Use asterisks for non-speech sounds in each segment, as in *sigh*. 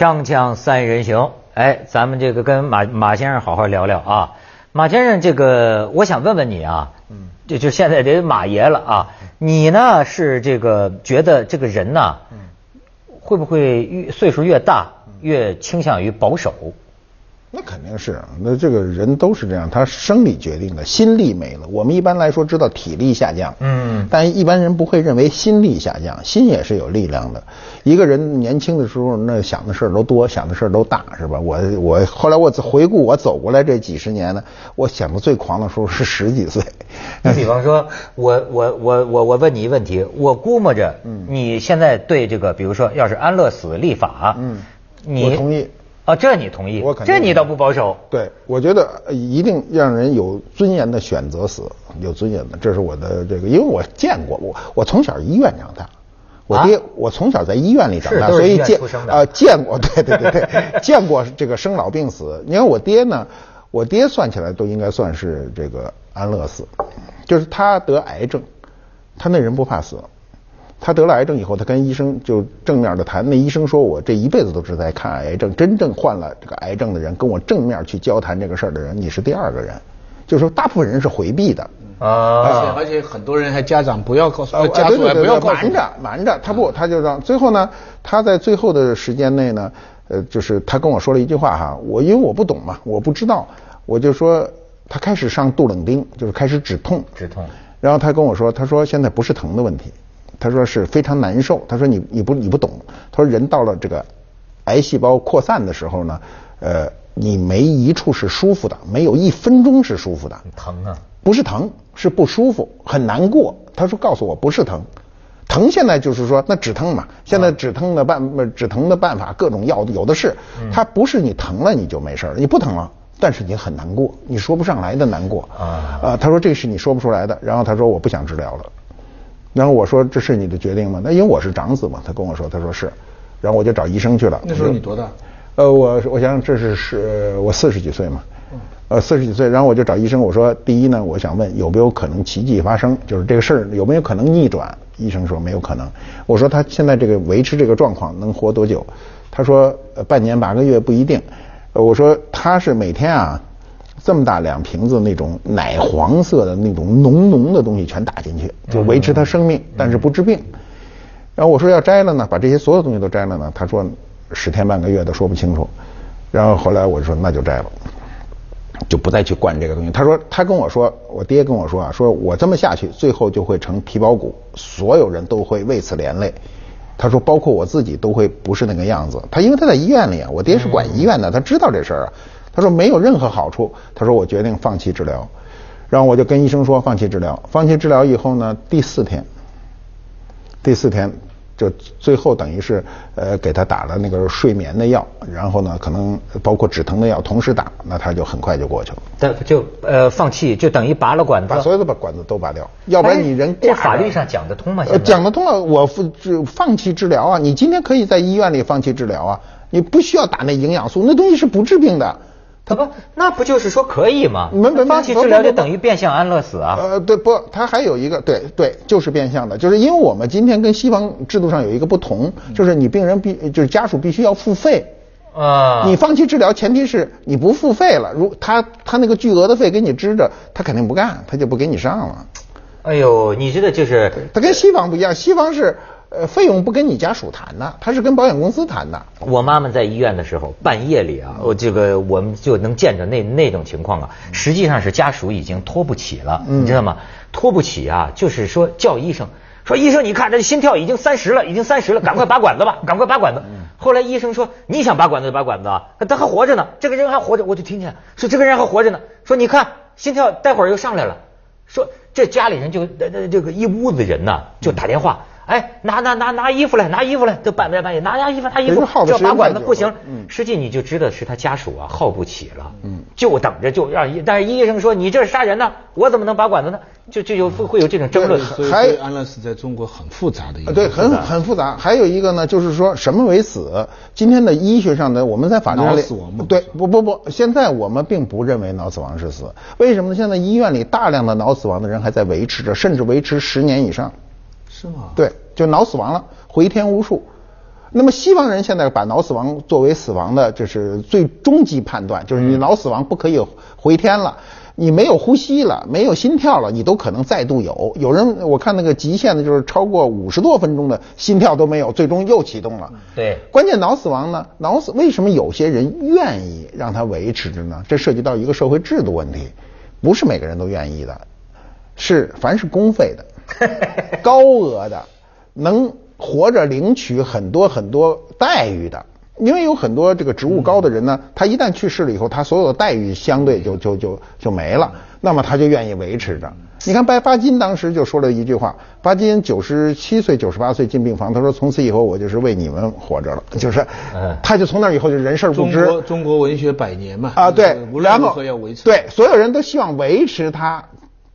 锵锵三人行，哎，咱们这个跟马马先生好好聊聊啊。马先生，这个我想问问你啊，嗯，就就现在这马爷了啊，你呢是这个觉得这个人呐，嗯，会不会越岁数越大越倾向于保守？那肯定是，那这个人都是这样，他生理决定的，心力没了。我们一般来说知道体力下降，嗯，但一般人不会认为心力下降，心也是有力量的。一个人年轻的时候，那想的事儿都多，想的事儿都大，是吧？我我后来我回顾我走过来这几十年呢，我想的最狂的时候是十几岁。你比方说，我我我我我问你一个问题，我估摸着，嗯，你现在对这个，比如说，要是安乐死立法，嗯，你同意。啊，这你同意？我肯定。这你倒不保守。对，我觉得一定让人有尊严的选择死，有尊严的，这是我的这个，因为我见过，我我从小医院长大，我爹我从小在医院里长大，所以见啊见过，*laughs* 对对对对，见过这个生老病死。你看我爹呢，我爹算起来都应该算是这个安乐死，就是他得癌症，他那人不怕死。他得了癌症以后，他跟医生就正面的谈。那医生说：“我这一辈子都是在看癌症，真正患了这个癌症的人，跟我正面去交谈这个事儿的人，你是第二个人。”就是说，大部分人是回避的啊。而且而且很多人还家长不要告诉，家属不要瞒着瞒着。他不，他就让最后呢，他在最后的时间内呢，呃，就是他跟我说了一句话哈，我因为我不懂嘛，我不知道，我就说他开始上杜冷丁，就是开始止痛，止痛。然后他跟我说，他说现在不是疼的问题。他说是非常难受。他说你你不你不懂。他说人到了这个癌细胞扩散的时候呢，呃，你没一处是舒服的，没有一分钟是舒服的。疼啊？不是疼，是不舒服，很难过。他说告诉我不是疼，疼现在就是说那止疼嘛。现在止疼的办止疼的办法各种药有的是。他不是你疼了你就没事了，你不疼了，但是你很难过，你说不上来的难过。啊啊，他说这是你说不出来的。然后他说我不想治疗了。然后我说这是你的决定吗？那因为我是长子嘛，他跟我说，他说是，然后我就找医生去了。那时候你多大？呃，我我想这是是我四十几岁嘛，呃四十几岁，然后我就找医生，我说第一呢，我想问有没有可能奇迹发生，就是这个事儿有没有可能逆转？医生说没有可能。我说他现在这个维持这个状况能活多久？他说半年八个月不一定。我说他是每天啊。这么大两瓶子那种奶黄色的那种浓浓的东西全打进去，就维持他生命，但是不治病。然后我说要摘了呢，把这些所有东西都摘了呢。他说十天半个月的说不清楚。然后后来我说那就摘了，就不再去灌这个东西。他说他跟我说，我爹跟我说啊，说我这么下去，最后就会成皮包骨，所有人都会为此连累。他说包括我自己都会不是那个样子。他因为他在医院里啊，我爹是管医院的，他知道这事儿啊。他说没有任何好处。他说我决定放弃治疗，然后我就跟医生说放弃治疗。放弃治疗以后呢，第四天，第四天就最后等于是呃给他打了那个睡眠的药，然后呢可能包括止疼的药同时打，那他就很快就过去了。但就呃放弃就等于拔了管子，把所有的把管子都拔掉，要不然你人这法律上讲得通吗？讲得通了，我放放弃治疗啊！你今天可以在医院里放弃治疗啊！你不需要打那营养素，那东西是不治病的。他不，那不就是说可以吗？放弃治疗就等于变相安乐死啊？呃，对，不，他还有一个，对对，就是变相的，就是因为我们今天跟西方制度上有一个不同，就是你病人必就是家属必须要付费啊。你放弃治疗，前提是你不付费了。如他他那个巨额的费给你支着，他肯定不干，他就不给你上了。哎呦，你这个就是他跟西方不一样，西方是。呃，费用不跟你家属谈的，他是跟保险公司谈的。我妈妈在医院的时候，半夜里啊，我这个我们就能见着那那种情况啊。实际上是家属已经拖不起了，你知道吗？拖不起啊，就是说叫医生，说医生，你看这心跳已经三十了，已经三十了，赶快拔管子吧，赶快拔管子。后来医生说，你想拔管子就拔管子，他还活着呢，这个人还活着，我就听见说这个人还活着呢，说你看心跳待会儿又上来了，说这家里人就那那这个一屋子人呢，就打电话。哎，拿拿拿拿衣服来，拿衣服来，都半夜半夜拿拿衣服拿衣服，这拔管子不行。实际你就知道是他家属啊耗不起了，嗯，就等着就让医，但是医生说你这是杀人呢，我怎么能拔管子呢？就就有会会有这种争论。还安乐死在中国很复杂的一个，对，很很复杂。还有一个呢，就是说什么为死？今天的医学上的我们在法律上，死亡？对，不不不，现在我们并不认为脑死亡是死。为什么呢？现在医院里大量的脑死亡的人还在维持着，甚至维持十年以上。是吗？对，就脑死亡了，回天无术。那么西方人现在把脑死亡作为死亡的，就是最终极判断，就是你脑死亡不可以回天了。你没有呼吸了，没有心跳了，你都可能再度有。有人我看那个极限的，就是超过五十多分钟的心跳都没有，最终又启动了。对，关键脑死亡呢？脑死为什么有些人愿意让它维持着呢？这涉及到一个社会制度问题，不是每个人都愿意的，是凡是公费的、*laughs* 高额的，能活着领取很多很多待遇的。因为有很多这个职务高的人呢，他一旦去世了以后，他所有的待遇相对就就就就没了，那么他就愿意维持着。你看白巴金当时就说了一句话，巴金九十七岁、九十八岁进病房，他说从此以后我就是为你们活着了，就是，他就从那以后就人事不知。中国中国文学百年嘛。啊，对，然后要维持。对，所有人都希望维持他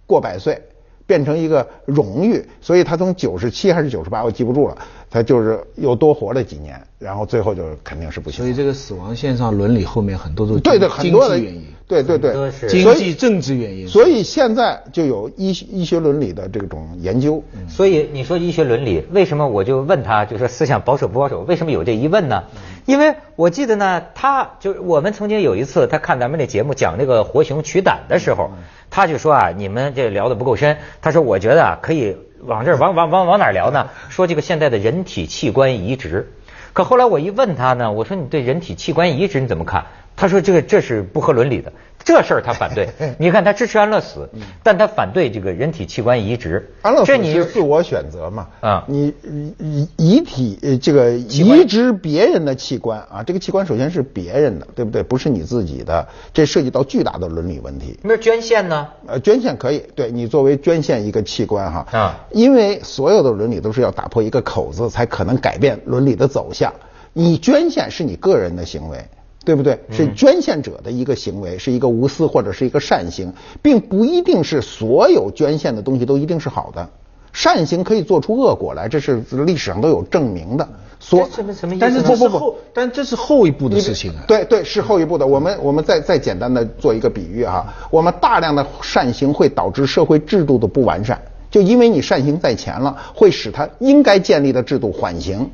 过百岁。变成一个荣誉，所以他从九十七还是九十八，我记不住了。他就是又多活了几年，然后最后就肯定是不行。所以这个死亡线上伦理后面很多都对对很多的原因，对对对，经济政治原因。所以现在就有医医学伦理的这种研究。所以你说医学伦理，为什么我就问他，就说思想保守不保守？为什么有这一问呢？因为我记得呢，他就是我们曾经有一次他看咱们那节目讲那个活熊取胆的时候。他就说啊，你们这聊的不够深。他说，我觉得啊，可以往这儿往往往往哪聊呢？说这个现在的人体器官移植。可后来我一问他呢，我说你对人体器官移植你怎么看？他说这个这是不合伦理的。这事儿他反对，*laughs* 你看他支持安乐死，但他反对这个人体器官移植。安乐死是自我选择嘛？啊，你遗遗体这个移植别人的器官啊，这个器官首先是别人的，对不对？不是你自己的，这涉及到巨大的伦理问题。那捐献呢？呃，捐献可以，对你作为捐献一个器官哈啊，因为所有的伦理都是要打破一个口子，才可能改变伦理的走向。你捐献是你个人的行为。对不对？是捐献者的一个行为，是一个无私或者是一个善行，并不一定是所有捐献的东西都一定是好的。善行可以做出恶果来，这是历史上都有证明的。所什么什么意思？但是这是后，但这是后一步的事情啊。对对，是后一步的。我们我们再再简单的做一个比喻哈，我们大量的善行会导致社会制度的不完善，就因为你善行在前了，会使它应该建立的制度缓刑。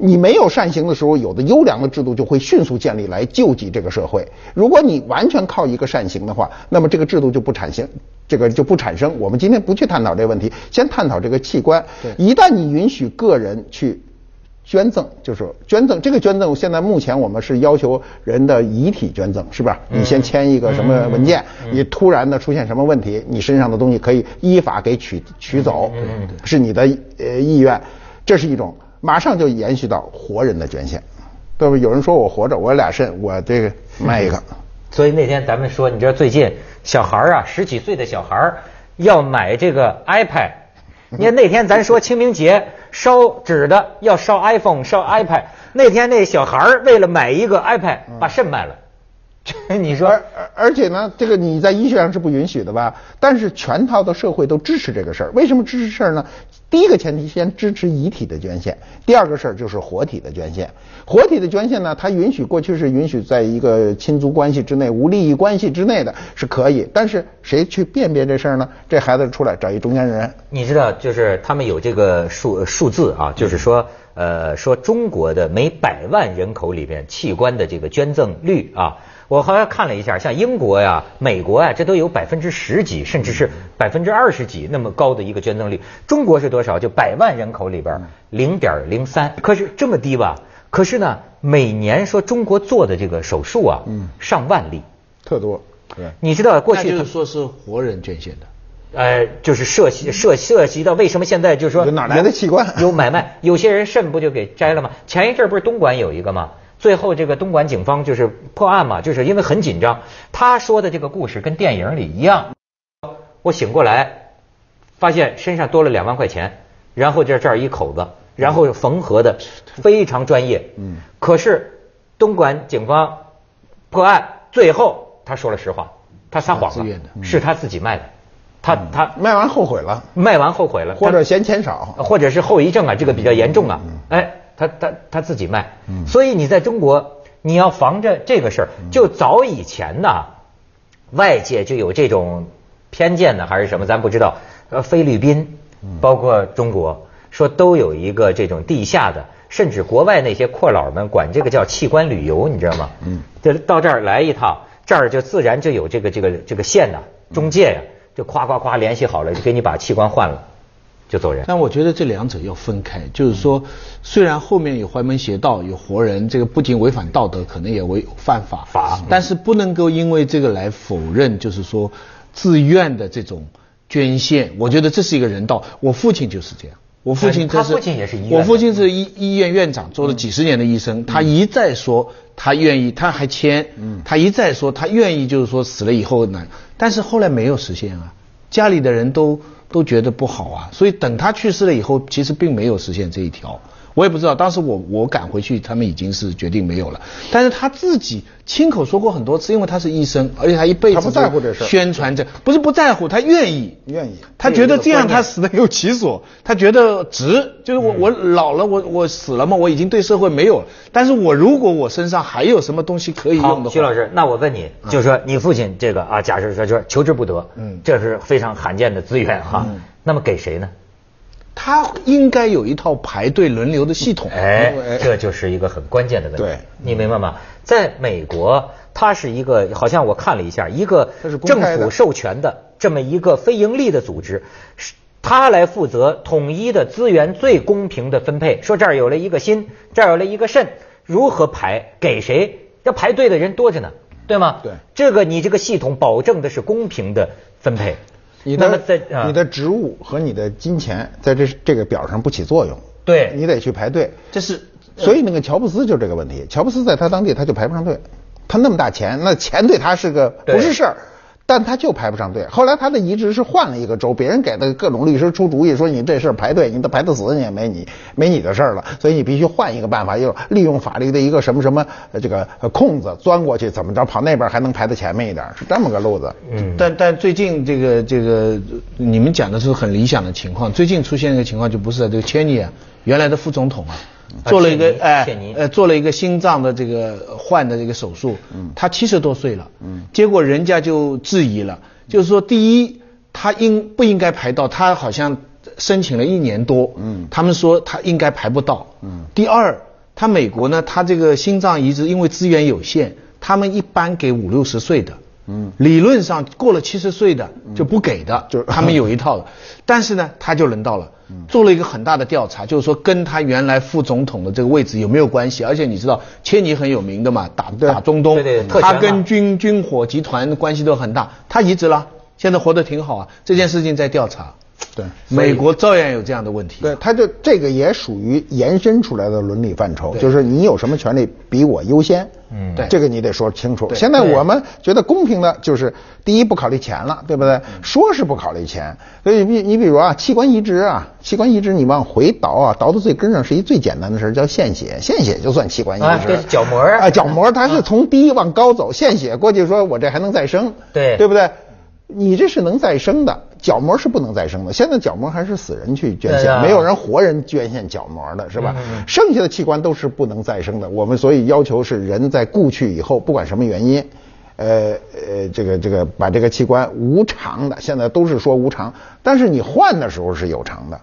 你没有善行的时候，有的优良的制度就会迅速建立来救济这个社会。如果你完全靠一个善行的话，那么这个制度就不产生，这个就不产生。我们今天不去探讨这个问题，先探讨这个器官。一旦你允许个人去捐赠，就是捐赠这个捐赠，现在目前我们是要求人的遗体捐赠，是不是？你先签一个什么文件？你突然的出现什么问题，你身上的东西可以依法给取取走，是你的呃意愿，这是一种。马上就延续到活人的捐献，对吧？有人说我活着，我俩肾，我这个卖一个。所以那天咱们说，你知道最近小孩啊，十几岁的小孩要买这个 iPad。你看那天咱说清明节烧纸的要烧 iPhone 烧 iPad，那天那小孩为了买一个 iPad 把肾卖了。*laughs* 你说，而而且呢，这个你在医学上是不允许的吧？但是全套的社会都支持这个事儿。为什么支持事儿呢？第一个前提先支持遗体的捐献，第二个事儿就是活体的捐献。活体的捐献呢，它允许过去是允许在一个亲族关系之内、无利益关系之内的是可以，但是谁去辨别这事儿呢？这孩子出来找一中间人。你知道，就是他们有这个数数字啊，就是说，呃，说中国的每百万人口里边器官的这个捐赠率啊。我好像看了一下，像英国呀、美国呀，这都有百分之十几，甚至是百分之二十几那么高的一个捐赠率。中国是多少？就百万人口里边零点零三。可是这么低吧？可是呢，每年说中国做的这个手术啊，嗯上万例，特多。对，你知道过去就是说是活人捐献的，呃，就是涉及涉涉及到为什么现在就是说哪来的器官有买卖？有些人肾不就给摘了吗？前一阵不是东莞有一个吗？最后，这个东莞警方就是破案嘛，就是因为很紧张。他说的这个故事跟电影里一样。我醒过来，发现身上多了两万块钱，然后这这儿一口子，然后缝合的非常专业。嗯。可是东莞警方破案，最后他说了实话，他撒谎了，是他自己卖的。他他卖完后悔了，卖完后悔了，或者嫌钱少，或者是后遗症啊，这个比较严重啊。哎。他他他自己卖，所以你在中国你要防着这个事儿。就早以前呢，外界就有这种偏见呢，还是什么，咱不知道。呃，菲律宾，包括中国，说都有一个这种地下的甚至国外那些阔佬们管这个叫器官旅游，你知道吗？嗯，就到这儿来一趟，这儿就自然就有这个这个这个线呐，中介呀，就夸夸夸联系好了，就给你把器官换了，就走人。但我觉得这两者要分开，就是说，虽然后面有歪门邪道，有活人，这个不仅违反道德，可能也违犯法法，但是不能够因为这个来否认，就是说自愿的这种捐献。我觉得这是一个人道。我父亲就是这样。我父亲他父亲也是医院，我父亲是医医院院长，做了几十年的医生。他一再说他愿意，他还签，他一再说他愿意，就是说死了以后呢，但是后来没有实现啊，家里的人都都觉得不好啊，所以等他去世了以后，其实并没有实现这一条。我也不知道，当时我我赶回去，他们已经是决定没有了。但是他自己亲口说过很多次，因为他是医生，而且他一辈子他不在乎这事宣传这不是不在乎，他愿意，愿意，他觉得这样他死的有其所，他觉得值，就是我我老了，我我死了嘛，我已经对社会没有了。但是我如果我身上还有什么东西可以用的话，徐老师，那我问你，就是说你父亲这个啊，假设说就是求之不得，嗯，这是非常罕见的资源哈，那么给谁呢？他应该有一套排队轮流的系统，哎，这就是一个很关键的问题。对，你明白吗？在美国，它是一个好像我看了一下，一个政府授权的这么一个非盈利的组织，是他来负责统一的资源最公平的分配。说这儿有了一个心，这儿有了一个肾，如何排给谁？这排队的人多着呢，对吗？对，这个你这个系统保证的是公平的分配。你的你的职务和你的金钱在这这个表上不起作用，对你得去排队。这是所以那个乔布斯就这个问题，乔布斯在他当地他就排不上队，他那么大钱，那钱对他是个不是事儿。但他就排不上队。后来他的移植是换了一个州，别人给的各种律师出主意，说你这事儿排队，你都排到死，你也没你没你的事儿了。所以你必须换一个办法，又利用法律的一个什么什么这个空子钻过去，怎么着跑那边还能排在前面一点，是这么个路子。嗯。但但最近这个这个你们讲的是很理想的情况，最近出现一个情况就不是这个切尼啊，原来的副总统啊。做了一个哎，呃，做了一个心脏的这个换的这个手术，嗯，他七十多岁了，嗯，结果人家就质疑了，就是说，第一，他应不应该排到？他好像申请了一年多，嗯，他们说他应该排不到，嗯，第二，他美国呢，他这个心脏移植因为资源有限，他们一般给五六十岁的。嗯，理论上过了七十岁的就不给的，就是 *laughs* 他们有一套的。但是呢，他就轮到了，做了一个很大的调查，就是说跟他原来副总统的这个位置有没有关系？而且你知道，切尼很有名的嘛，打打中东，他跟军军火集团关系都很大，他移植了，现在活得挺好啊。这件事情在调查。对，美国照样有这样的问题。对，他就这个也属于延伸出来的伦理范畴，就是你有什么权利比我优先。嗯，对，这个你得说清楚。现在我们觉得公平的就是，第一不考虑钱了，对不对？说是不考虑钱，所以你你比如啊，器官移植啊，器官移植你往回倒啊，倒到最根上是一最简单的事叫献血，献血就算器官移植。啊，角膜啊，角膜它是从低往高走，献血过去说我这还能再生，对，对不对？你这是能再生的，角膜是不能再生的。现在角膜还是死人去捐献，没有人活人捐献角膜的，是吧？剩下的器官都是不能再生的。我们所以要求是人在故去以后，不管什么原因，呃呃，这个这个把这个器官无偿的，现在都是说无偿，但是你换的时候是有偿的。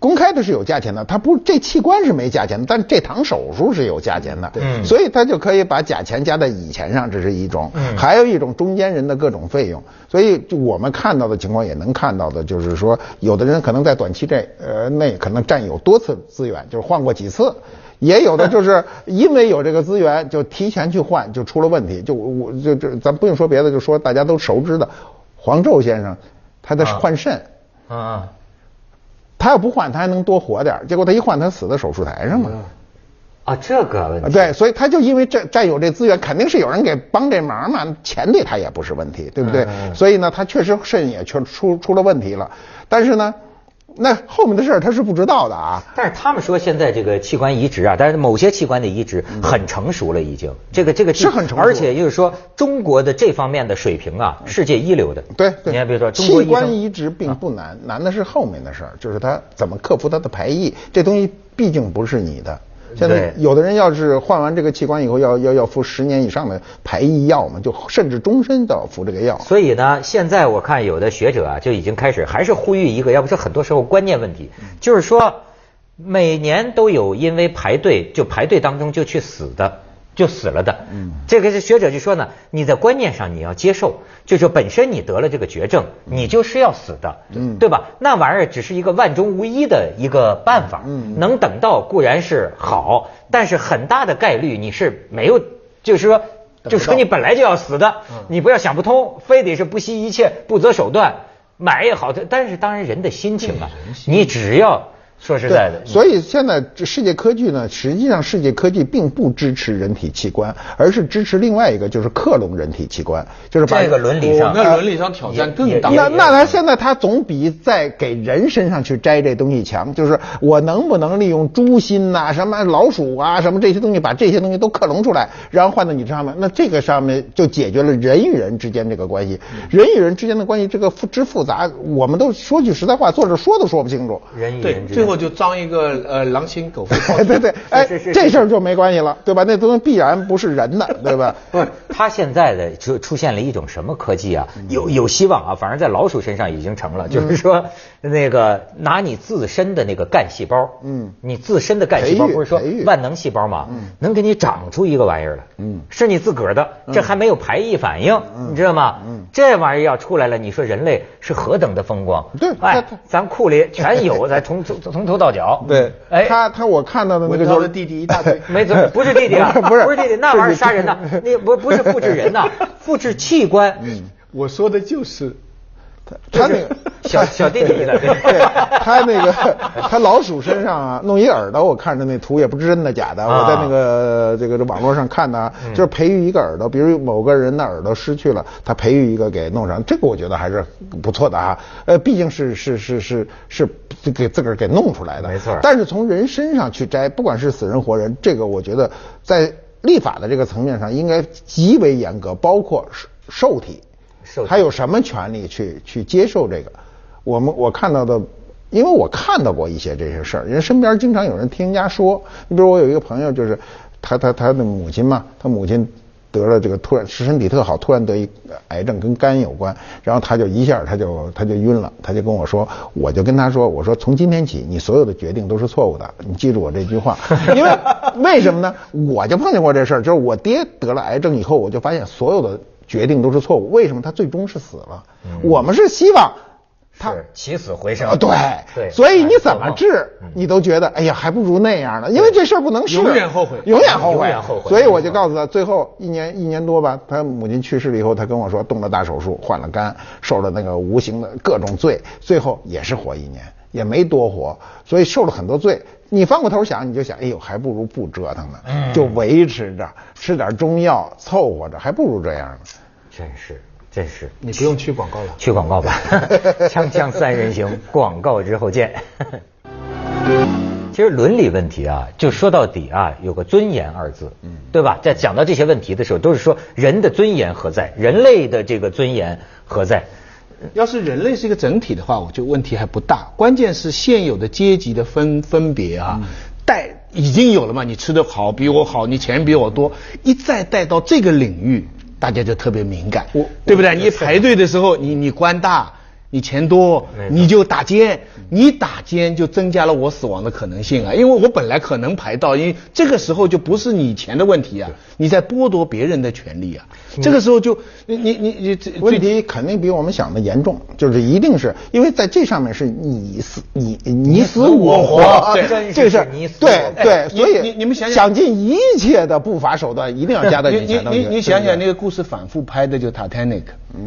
公开的是有价钱的，他不这器官是没价钱的，但这堂手术是有价钱的，对，所以他就可以把假钱加在乙钱上，这是一种，还有一种中间人的各种费用，所以就我们看到的情况也能看到的，就是说有的人可能在短期内呃内可能占有多次资源，就是换过几次，也有的就是因为有这个资源就提前去换就出了问题，就我就这咱不用说别的，就说大家都熟知的黄胄先生，他的换肾，啊。他要不换，他还能多活点结果他一换，他死在手术台上了。啊，这个问题。对，所以他就因为占占有这资源，肯定是有人给帮这忙嘛，钱对他也不是问题，对不对？所以呢，他确实肾也确出出了问题了，但是呢。那后面的事儿他是不知道的啊。但是他们说现在这个器官移植啊，但是某些器官的移植很成熟了，已经这个这个是很成熟，而且就是说中国的这方面的水平啊，世界一流的。对，你看比如说器官移植并不难，难的是后面的事儿，就是他怎么克服他的排异，这东西毕竟不是你的。现在有的人要是换完这个器官以后，要要要服十年以上的排异药嘛，就甚至终身都要服这个药。所以呢，现在我看有的学者啊，就已经开始还是呼吁一个，要不是很多时候观念问题，就是说，每年都有因为排队就排队当中就去死的。就死了的，嗯，这个是学者就说呢，你在观念上你要接受，就是本身你得了这个绝症，你就是要死的，嗯，对吧？那玩意儿只是一个万中无一的一个办法，嗯，能等到固然是好，但是很大的概率你是没有，就是说，就说你本来就要死的，你不要想不通，非得是不惜一切、不择手段买也好，但是当然人的心情啊，你只要。说实在的，所以现在这世界科技呢，实际上世界科技并不支持人体器官，而是支持另外一个，就是克隆人体器官，就是把这个伦理上，那伦理上挑战更大。那那他现在他总比在给人身上去摘这东西强，就是我能不能利用猪心呐、什么老鼠啊、什么这些东西，把这些东西都克隆出来，然后换到你这上面，那这个上面就解决了人与人之间这个关系。人与人之间的关系这个复之复杂，我们都说句实在话，坐着说都说不清楚。人与人之间。就装一个呃狼心狗肺，*laughs* 对对，哎，这事儿就没关系了，对吧？那东西必然不是人的，对吧？*laughs* 不是，他现在的就出现了一种什么科技啊？有有希望啊，反正在老鼠身上已经成了，就是说那个拿你自身的那个干细胞，嗯，你自身的干细胞不是说万能细胞吗？嗯，能给你长出一个玩意儿来，嗯，是你自个儿的，这还没有排异反应，你知道吗？嗯，这玩意儿要出来了，你说人类是何等的风光？对，哎，咱库里全有，咱从从从头到脚。对，哎，他他我看到的那个就是弟弟一大堆，*laughs* 没错，*laughs* 不是弟弟啊，*laughs* 不是不是弟弟，那玩意儿杀人的，那不不是复制人呐，复制器官。嗯，我说的就是。他那个 *laughs* 小小弟弟的，对，他那个 *laughs* 他老鼠身上啊弄一耳朵，我看着那图也不知真的假的，我在那个这个网络上看的，就是培育一个耳朵，比如某个人的耳朵失去了，他培育一个给弄上，这个我觉得还是不错的啊。呃，毕竟是是是是是给自个儿给弄出来的，没错。但是从人身上去摘，不管是死人活人，这个我觉得在立法的这个层面上应该极为严格，包括受体。他有什么权利去去接受这个？我们我看到的，因为我看到过一些这些事儿，人身边经常有人听人家说。你比如我有一个朋友，就是他他他的母亲嘛，他母亲得了这个突然是身体特好，突然得一癌症跟肝有关，然后他就一下他就他就晕了，他就跟我说，我就跟他说，我说从今天起你所有的决定都是错误的，你记住我这句话，因为为什么呢？我就碰见过这事儿，就是我爹得了癌症以后，我就发现所有的。决定都是错误，为什么他最终是死了？我们是希望他起死回生。对对，所以你怎么治，你都觉得哎呀，还不如那样呢。因为这事儿不能试，永远后悔，永远后悔，后悔。所以我就告诉他，最后一年一年多吧，他母亲去世了以后，他跟我说动了大手术，换了肝，受了那个无形的各种罪，最后也是活一年，也没多活，所以受了很多罪。你翻过头想，你就想，哎呦，还不如不折腾呢，就维持着，吃点中药凑合着，还不如这样呢。真是，真是。你不用去广告了，去广告吧。*laughs* 锵锵三人行，广告之后见。其实伦理问题啊，就说到底啊，有个尊严二字，嗯，对吧？在讲到这些问题的时候，都是说人的尊严何在？人类的这个尊严何在？要是人类是一个整体的话，我觉得问题还不大。关键是现有的阶级的分分别啊，带已经有了嘛？你吃的好比我好，你钱比我多，一再带到这个领域，大家就特别敏感，对不对？你排队的时候，你你官大。你钱多，你就打尖，你打尖就增加了我死亡的可能性啊！因为我本来可能排到，因为这个时候就不是你钱的问题啊，你在剥夺别人的权利啊。这个时候就你你你你问题肯定比我们想的严重，就是一定是因为在这上面是你死你你死我活，这个是对对，所以你你们想想，想尽一切的不法手段，一定要加到你钱你你你想想那个故事反复拍的就 Titanic，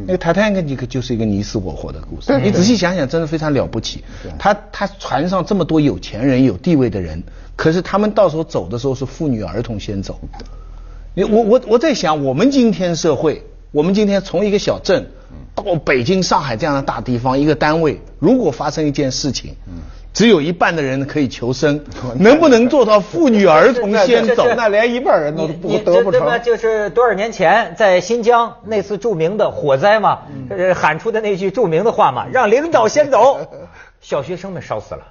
那个 Titanic 就是一个你死我活的。你仔细想想，真的非常了不起。他他船上这么多有钱人、有地位的人，可是他们到时候走的时候是妇女儿童先走。你我我我在想，我们今天社会，我们今天从一个小镇到北京、上海这样的大地方，一个单位，如果发生一件事情。只有一半的人可以求生，*laughs* 能不能做到妇女儿童先走？*laughs* 那连一半人都不得不成。就是多少年前在新疆那次著名的火灾嘛，喊出的那句著名的话嘛，让领导先走。小学生们烧死了，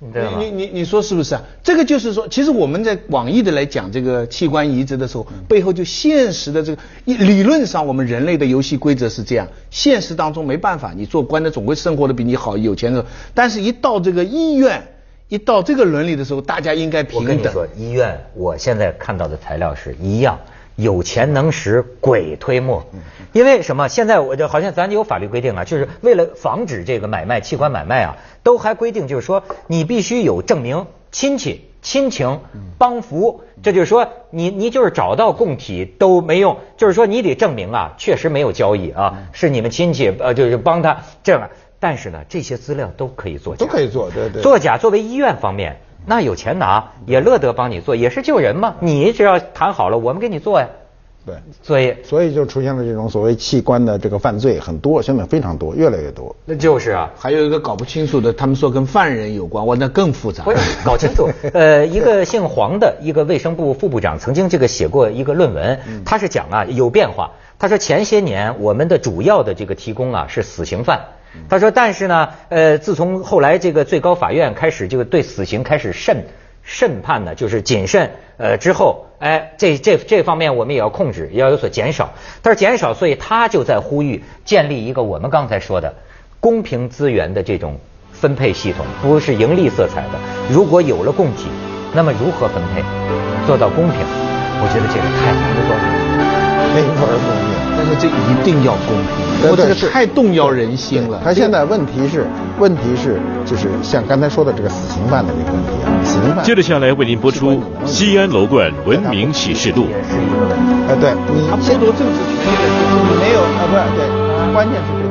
你你你你说是不是啊？这个就是说，其实我们在广义的来讲这个器官移植的时候，背后就现实的这个理论上，我们人类的游戏规则是这样。现实当中没办法，你做官的总归生活的比你好，有钱的。但是一到这个医院。一到这个伦理的时候，大家应该平等。我跟你说，医院我现在看到的材料是一样，有钱能使鬼推磨。因为什么？现在我就好像咱有法律规定啊，就是为了防止这个买卖器官买卖啊，都还规定就是说你必须有证明亲戚。亲情帮扶，这就是说，你你就是找到供体都没用，就是说你得证明啊，确实没有交易啊，是你们亲戚呃，就是帮他这样。但是呢，这些资料都可以做假，都可以做，对对。作假作为医院方面，那有钱拿，也乐得帮你做，也是救人嘛。你只要谈好了，我们给你做呀。对，所以所以就出现了这种所谓器官的这个犯罪很多，现在非常多，越来越多。那就是啊，还有一个搞不清楚的，他们说跟犯人有关，哇，那更复杂。搞清楚，*laughs* 呃，一个姓黄的一个卫生部副部长曾经这个写过一个论文，他是讲啊有变化。他说前些年我们的主要的这个提供啊是死刑犯，他说但是呢，呃，自从后来这个最高法院开始这个对死刑开始慎慎判呢，就是谨慎，呃，之后，哎，这这这方面我们也要控制，也要有所减少。但是减少，所以他就在呼吁建立一个我们刚才说的公平资源的这种分配系统，不是盈利色彩的。如果有了供给，那么如何分配做到公平？我觉得这个太难做了，没法公平。但是这一定要公平，我这个太动摇人心了。他现在问题是，问题是就是像刚才说的这个死刑犯的这个问题啊，死刑犯。接着下来为您播出《西安楼冠文明启示录》。哎，对你剥夺政治权利，你没有啊？不是，对，关键是。